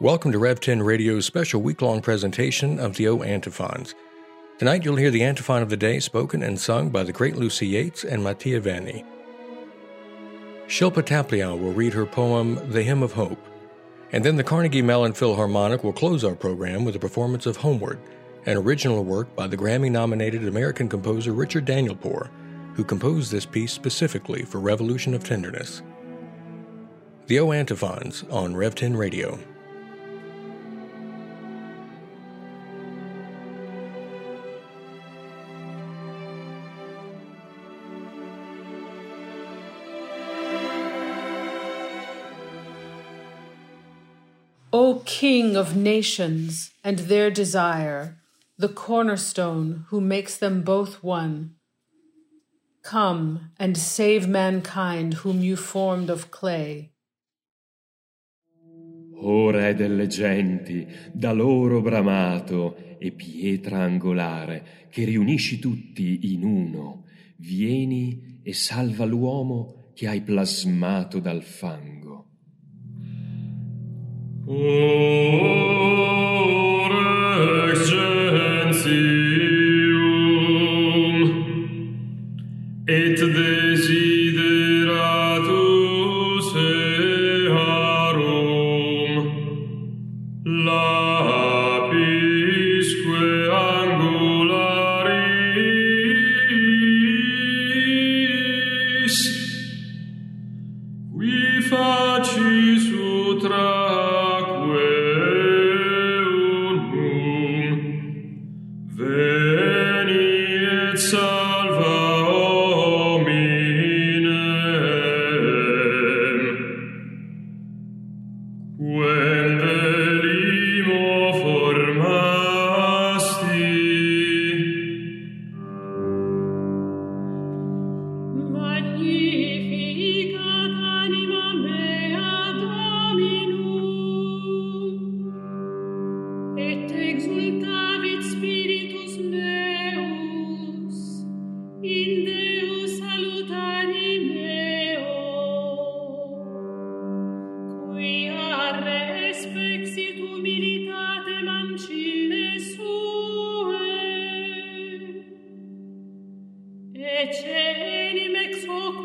Welcome to Rev 10 Radio's special week long presentation of the O Antiphons. Tonight you'll hear the antiphon of the day spoken and sung by the great Lucy Yates and Mattia Vanni. Shilpa Taplian will read her poem, The Hymn of Hope, and then the Carnegie Mellon Philharmonic will close our program with a performance of Homeward, an original work by the Grammy nominated American composer Richard Danielpour, who composed this piece specifically for Revolution of Tenderness. The O Antiphons on Rev 10 Radio. King of nations and their desire, the cornerstone who makes them both one, come and save mankind whom you formed of clay. O Re delle genti, da loro bramato e pietra angolare, che riunisci tutti in uno, vieni e salva l'uomo che hai plasmato dal fango. O sue ecce inimex hoc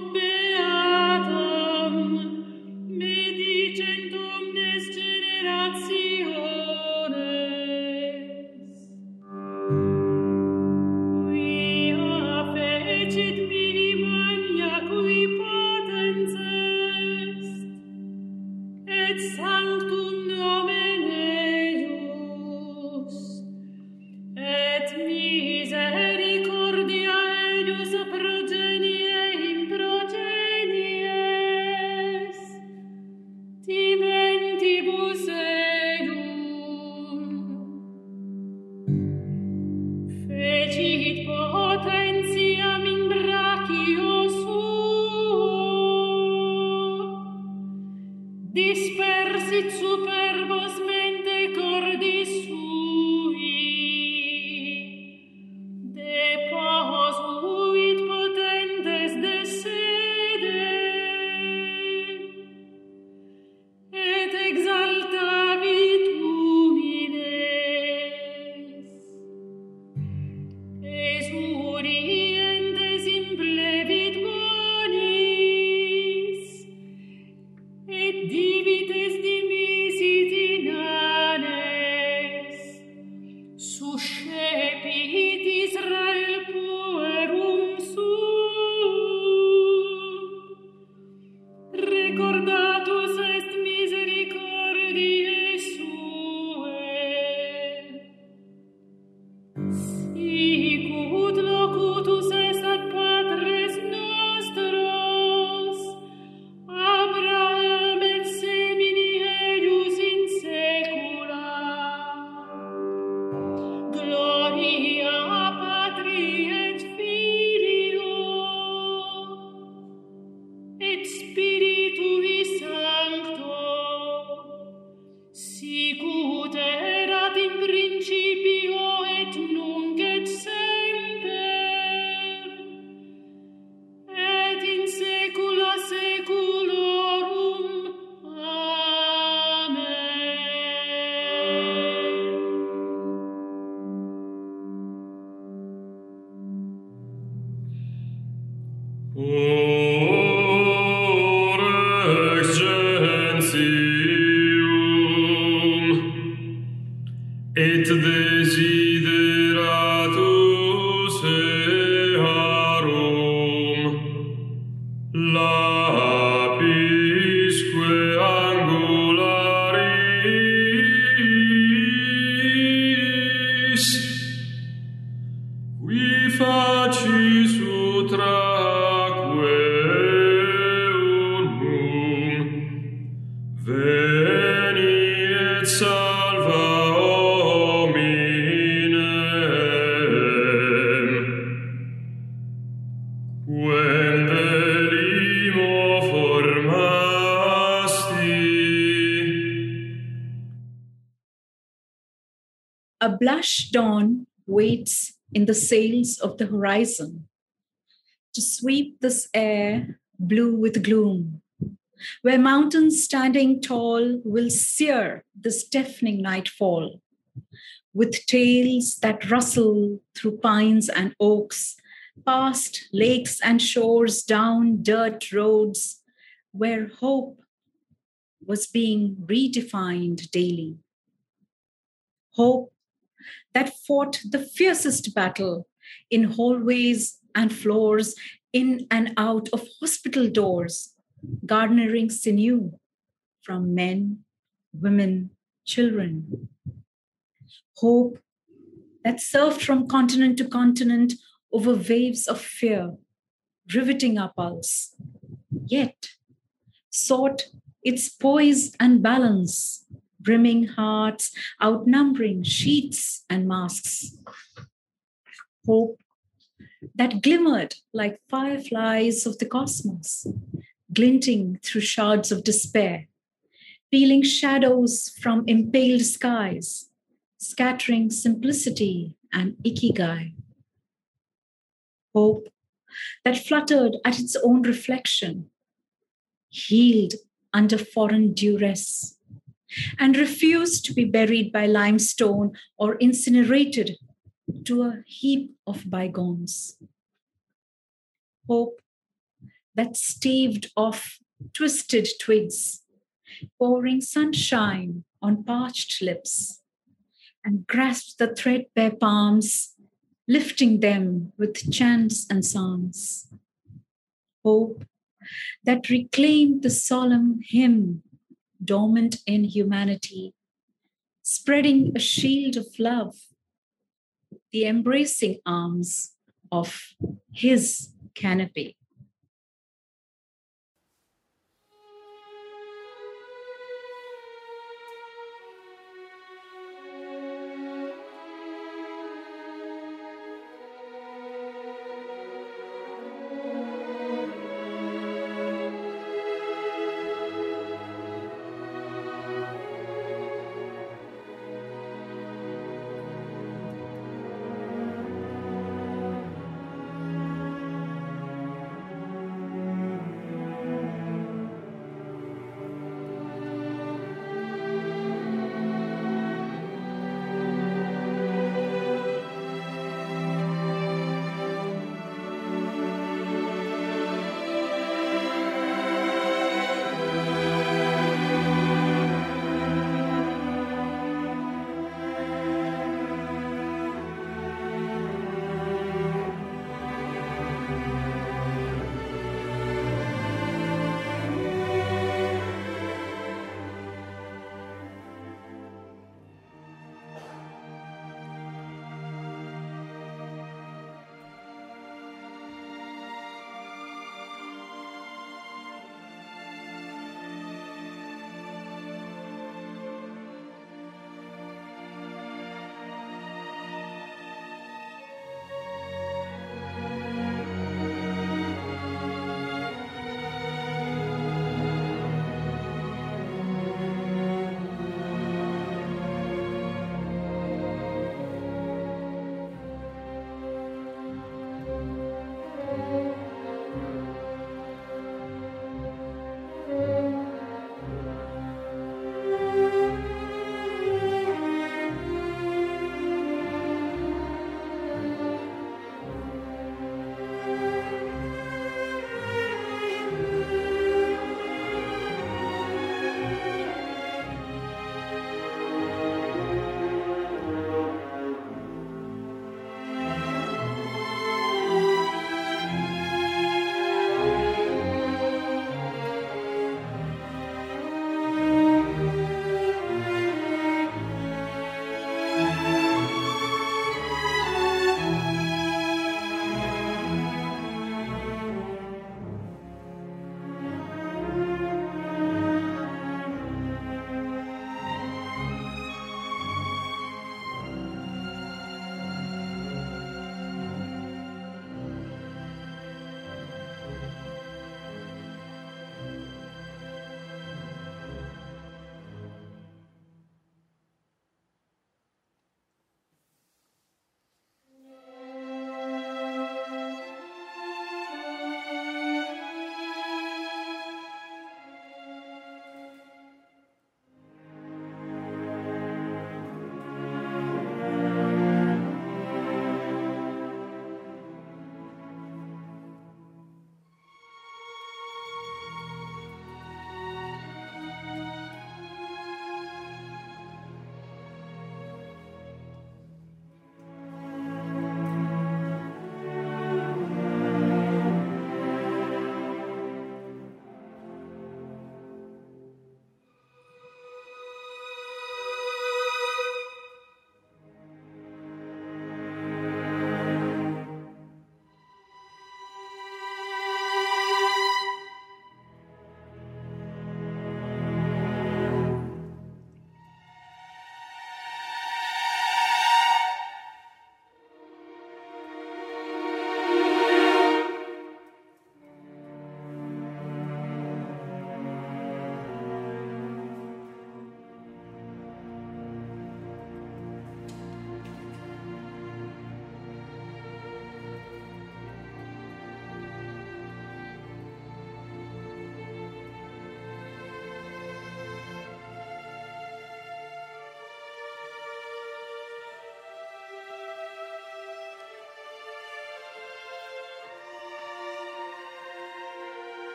Oh. Blush dawn waits in the sails of the horizon to sweep this air blue with gloom, where mountains standing tall will sear this deafening nightfall, with tales that rustle through pines and oaks, past lakes and shores, down dirt roads, where hope was being redefined daily. Hope that fought the fiercest battle in hallways and floors, in and out of hospital doors, garnering sinew from men, women, children. Hope that surfed from continent to continent over waves of fear, riveting our pulse, yet sought its poise and balance brimming hearts, outnumbering sheets and masks. Hope that glimmered like fireflies of the cosmos, glinting through shards of despair, peeling shadows from impaled skies, scattering simplicity and ikigai. Hope that fluttered at its own reflection, healed under foreign duress, and refused to be buried by limestone or incinerated to a heap of bygones. Hope that staved off twisted twigs, pouring sunshine on parched lips, and grasped the threadbare palms, lifting them with chants and songs. Hope that reclaimed the solemn hymn dormant in humanity, spreading a shield of love, the embracing arms of his canopy.